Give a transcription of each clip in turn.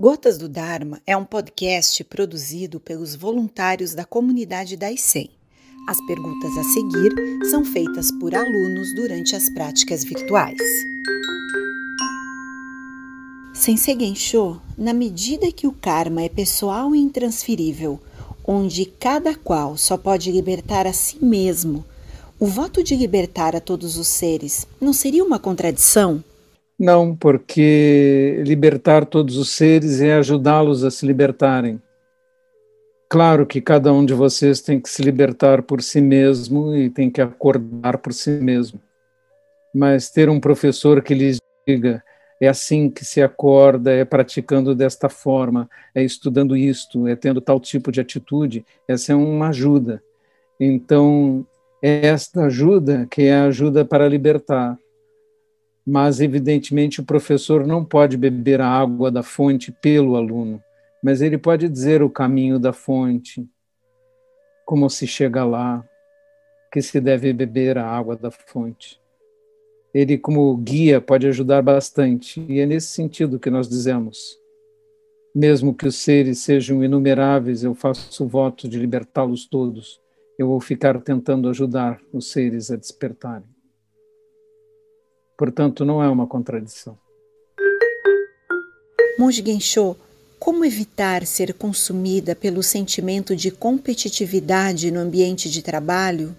Gotas do Dharma é um podcast produzido pelos voluntários da comunidade da ICEM. As perguntas a seguir são feitas por alunos durante as práticas virtuais. Sensei Gensho, na medida que o karma é pessoal e intransferível, onde cada qual só pode libertar a si mesmo, o voto de libertar a todos os seres não seria uma contradição? Não, porque libertar todos os seres é ajudá-los a se libertarem. Claro que cada um de vocês tem que se libertar por si mesmo e tem que acordar por si mesmo. Mas ter um professor que lhes diga é assim que se acorda, é praticando desta forma, é estudando isto, é tendo tal tipo de atitude, essa é uma ajuda. Então, é esta ajuda que é a ajuda para libertar mas evidentemente o professor não pode beber a água da fonte pelo aluno, mas ele pode dizer o caminho da fonte, como se chega lá, que se deve beber a água da fonte. Ele, como guia, pode ajudar bastante, e é nesse sentido que nós dizemos: mesmo que os seres sejam inumeráveis, eu faço o voto de libertá-los todos. Eu vou ficar tentando ajudar os seres a despertarem. Portanto, não é uma contradição. Monge Gensho, como evitar ser consumida pelo sentimento de competitividade no ambiente de trabalho?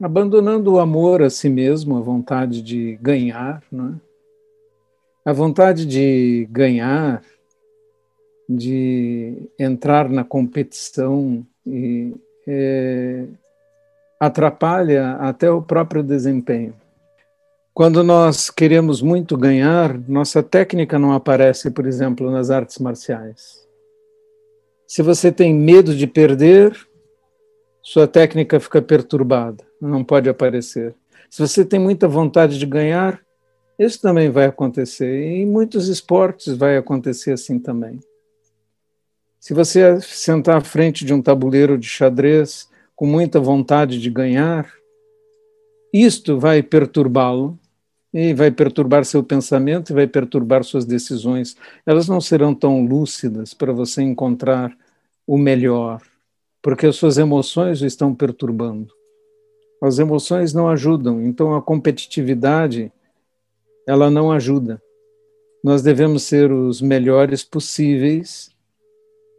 Abandonando o amor a si mesmo, a vontade de ganhar, não é? a vontade de ganhar, de entrar na competição e é, atrapalha até o próprio desempenho. Quando nós queremos muito ganhar, nossa técnica não aparece, por exemplo, nas artes marciais. Se você tem medo de perder, sua técnica fica perturbada, não pode aparecer. Se você tem muita vontade de ganhar, isso também vai acontecer. E em muitos esportes vai acontecer assim também. Se você sentar à frente de um tabuleiro de xadrez com muita vontade de ganhar, isto vai perturbá-lo e vai perturbar seu pensamento e vai perturbar suas decisões. Elas não serão tão lúcidas para você encontrar o melhor, porque as suas emoções o estão perturbando. As emoções não ajudam, então a competitividade ela não ajuda. Nós devemos ser os melhores possíveis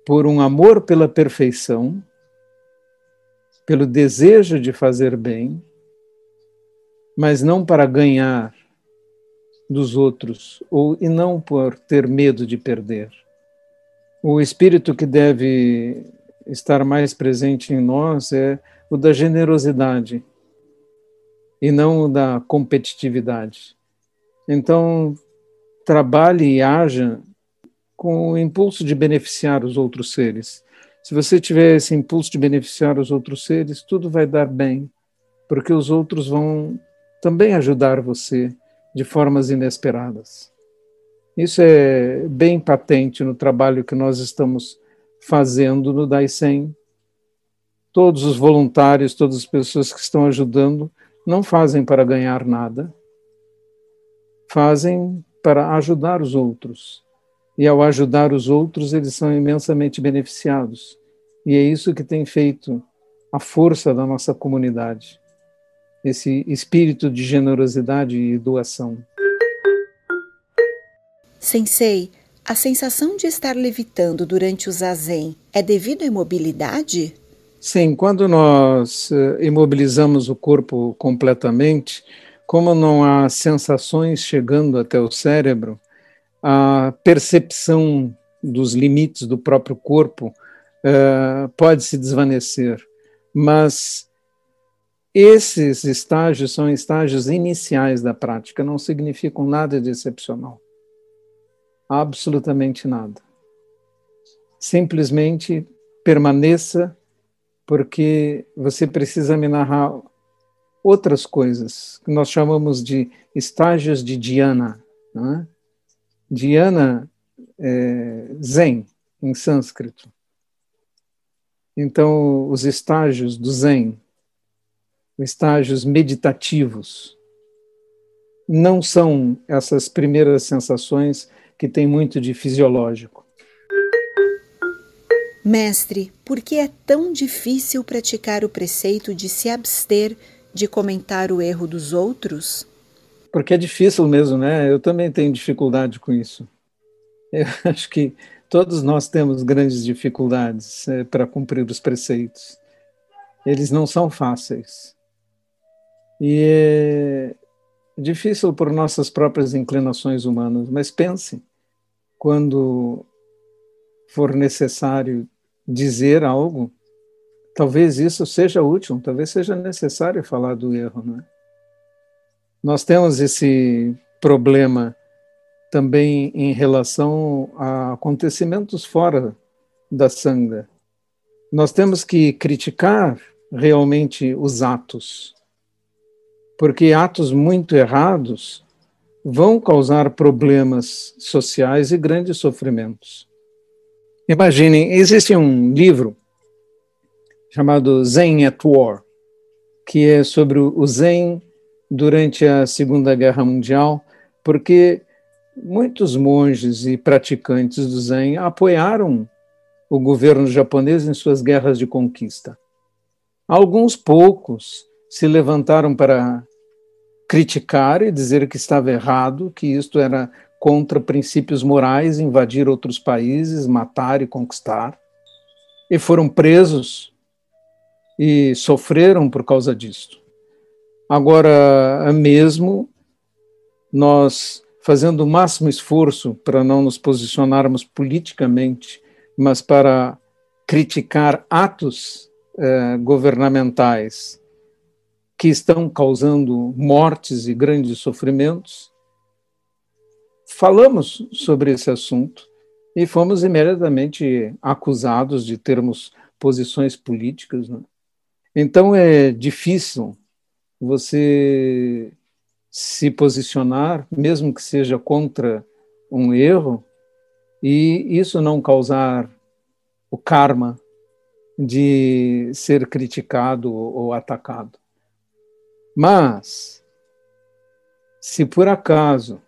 por um amor pela perfeição, pelo desejo de fazer bem, mas não para ganhar dos outros, ou e não por ter medo de perder. O espírito que deve estar mais presente em nós é o da generosidade e não o da competitividade. Então, trabalhe e haja com o impulso de beneficiar os outros seres. Se você tiver esse impulso de beneficiar os outros seres, tudo vai dar bem, porque os outros vão também ajudar você de formas inesperadas. Isso é bem patente no trabalho que nós estamos fazendo no Daisen. Todos os voluntários, todas as pessoas que estão ajudando, não fazem para ganhar nada, fazem para ajudar os outros. E ao ajudar os outros, eles são imensamente beneficiados. E é isso que tem feito a força da nossa comunidade esse espírito de generosidade e doação. Sensei, a sensação de estar levitando durante o zazen é devido à imobilidade? Sim, quando nós eh, imobilizamos o corpo completamente, como não há sensações chegando até o cérebro, a percepção dos limites do próprio corpo uh, pode se desvanecer. Mas esses estágios são estágios iniciais da prática, não significam nada de excepcional. Absolutamente nada. Simplesmente permaneça, porque você precisa me narrar outras coisas, que nós chamamos de estágios de dhyana. Né? Dhyana é Zen, em sânscrito. Então, os estágios do Zen, estágios meditativos. Não são essas primeiras sensações que têm muito de fisiológico. Mestre, por que é tão difícil praticar o preceito de se abster de comentar o erro dos outros? Porque é difícil mesmo, né? Eu também tenho dificuldade com isso. Eu acho que todos nós temos grandes dificuldades é, para cumprir os preceitos. Eles não são fáceis. E é difícil por nossas próprias inclinações humanas, mas pense, quando for necessário dizer algo, talvez isso seja útil, talvez seja necessário falar do erro, não é? Nós temos esse problema também em relação a acontecimentos fora da sanga. Nós temos que criticar realmente os atos, porque atos muito errados vão causar problemas sociais e grandes sofrimentos. Imaginem, existe um livro chamado Zen at War, que é sobre o Zen durante a Segunda Guerra Mundial, porque muitos monges e praticantes do Zen apoiaram o governo japonês em suas guerras de conquista. Alguns poucos se levantaram para criticar e dizer que estava errado, que isto era contra princípios morais, invadir outros países, matar e conquistar. E foram presos e sofreram por causa disto. Agora, mesmo nós fazendo o máximo esforço para não nos posicionarmos politicamente, mas para criticar atos eh, governamentais que estão causando mortes e grandes sofrimentos, falamos sobre esse assunto e fomos imediatamente acusados de termos posições políticas. Né? Então é difícil você se posicionar, mesmo que seja contra um erro, e isso não causar o karma de ser criticado ou atacado. Mas, se por acaso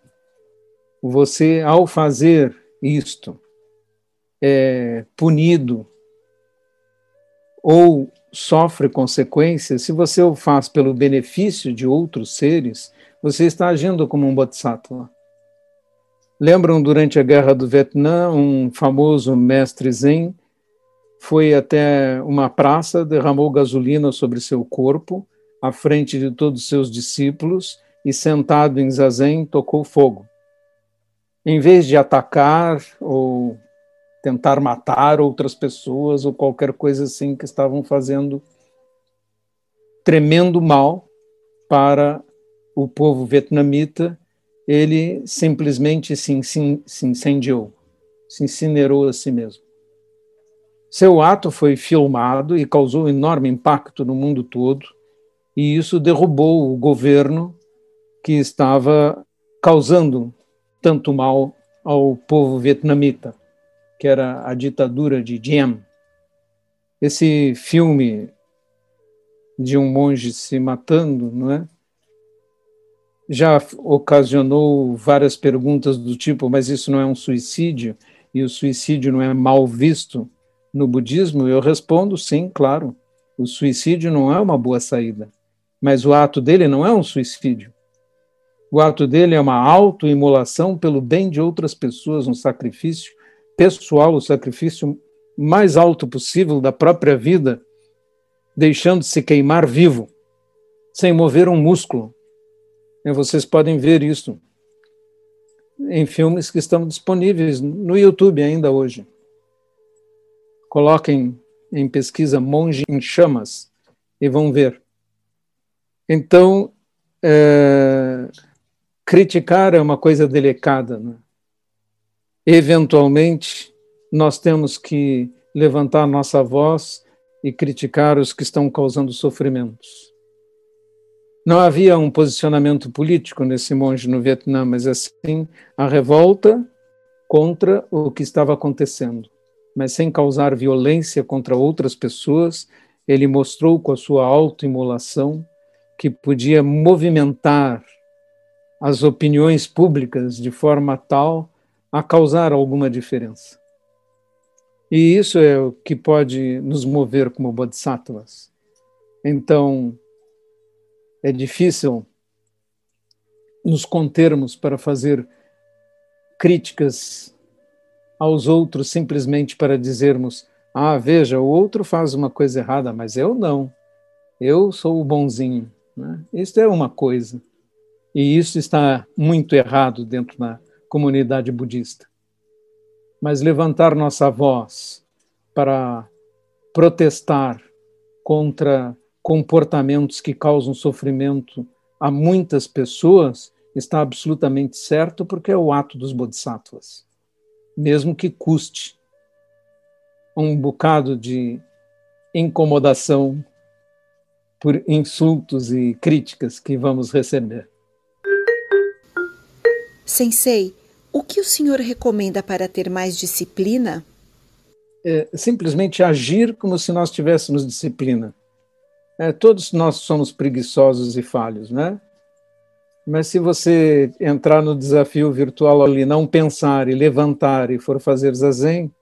você, ao fazer isto, é punido ou sofre consequências, se você o faz pelo benefício de outros seres, você está agindo como um bodhisattva. Lembram durante a guerra do Vietnã, um famoso mestre Zen foi até uma praça, derramou gasolina sobre seu corpo, à frente de todos os seus discípulos, e sentado em zazen, tocou fogo em vez de atacar ou tentar matar outras pessoas ou qualquer coisa assim que estavam fazendo tremendo mal para o povo vietnamita, ele simplesmente se, se incendiou, se incinerou a si mesmo. Seu ato foi filmado e causou enorme impacto no mundo todo, e isso derrubou o governo que estava causando tanto mal ao povo vietnamita, que era a ditadura de Diem. Esse filme de um monge se matando, não é? Já ocasionou várias perguntas do tipo, mas isso não é um suicídio? E o suicídio não é mal visto no budismo? Eu respondo sim, claro. O suicídio não é uma boa saída, mas o ato dele não é um suicídio. O ato dele é uma autoimolação pelo bem de outras pessoas, um sacrifício pessoal, o sacrifício mais alto possível da própria vida, deixando-se queimar vivo, sem mover um músculo. E vocês podem ver isso em filmes que estão disponíveis no YouTube ainda hoje. Coloquem em pesquisa Monge em Chamas e vão ver. Então, é criticar é uma coisa delicada. Né? Eventualmente, nós temos que levantar nossa voz e criticar os que estão causando sofrimentos. Não havia um posicionamento político nesse monge no Vietnã, mas assim a revolta contra o que estava acontecendo. Mas sem causar violência contra outras pessoas, ele mostrou com a sua autoimolação que podia movimentar as opiniões públicas de forma tal a causar alguma diferença. E isso é o que pode nos mover como bodhisattvas. Então, é difícil nos contermos para fazer críticas aos outros simplesmente para dizermos: ah, veja, o outro faz uma coisa errada, mas eu não. Eu sou o bonzinho. Né? Isso é uma coisa. E isso está muito errado dentro da comunidade budista mas levantar nossa voz para protestar contra comportamentos que causam sofrimento a muitas pessoas está absolutamente certo, porque é o ato dos bodhisattvas, mesmo que custe um bocado de incomodação por insultos e críticas que vamos receber. Sensei, o que o senhor recomenda para ter mais disciplina? É, simplesmente agir como se nós tivéssemos disciplina. É, todos nós somos preguiçosos e falhos, né? Mas se você entrar no desafio virtual ali, não pensar e levantar e for fazer zazen,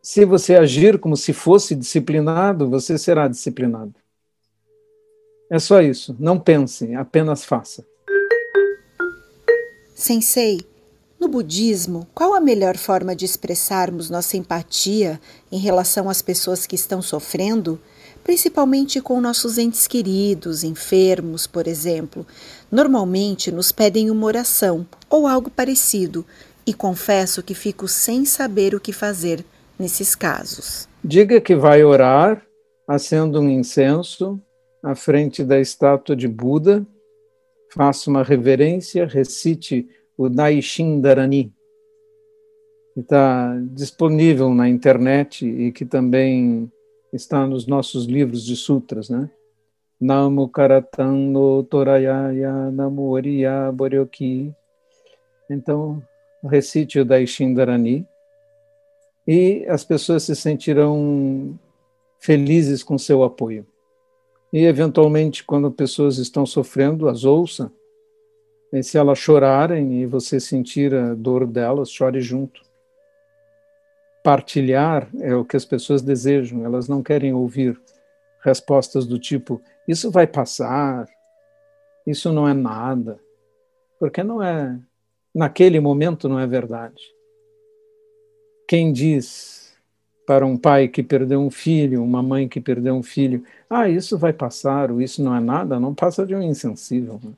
se você agir como se fosse disciplinado, você será disciplinado. É só isso. Não pense, apenas faça. Sensei, no budismo, qual a melhor forma de expressarmos nossa empatia em relação às pessoas que estão sofrendo, principalmente com nossos entes queridos, enfermos, por exemplo? Normalmente nos pedem uma oração ou algo parecido, e confesso que fico sem saber o que fazer nesses casos. Diga que vai orar, acenda um incenso à frente da estátua de Buda, faça uma reverência, recite o Daishin Dharani, que está disponível na internet e que também está nos nossos livros de sutras, né? Namo Karatan no Torayaya Namo Oriya Boryoki. Então, recite o Daishin Dharani e as pessoas se sentirão felizes com seu apoio. E, eventualmente, quando pessoas estão sofrendo, as ouça e se elas chorarem e você sentir a dor delas, chore junto. Partilhar é o que as pessoas desejam, elas não querem ouvir respostas do tipo: isso vai passar, isso não é nada, porque não é, naquele momento não é verdade. Quem diz para um pai que perdeu um filho, uma mãe que perdeu um filho, ah, isso vai passar, ou isso não é nada, não passa de um insensível. Né?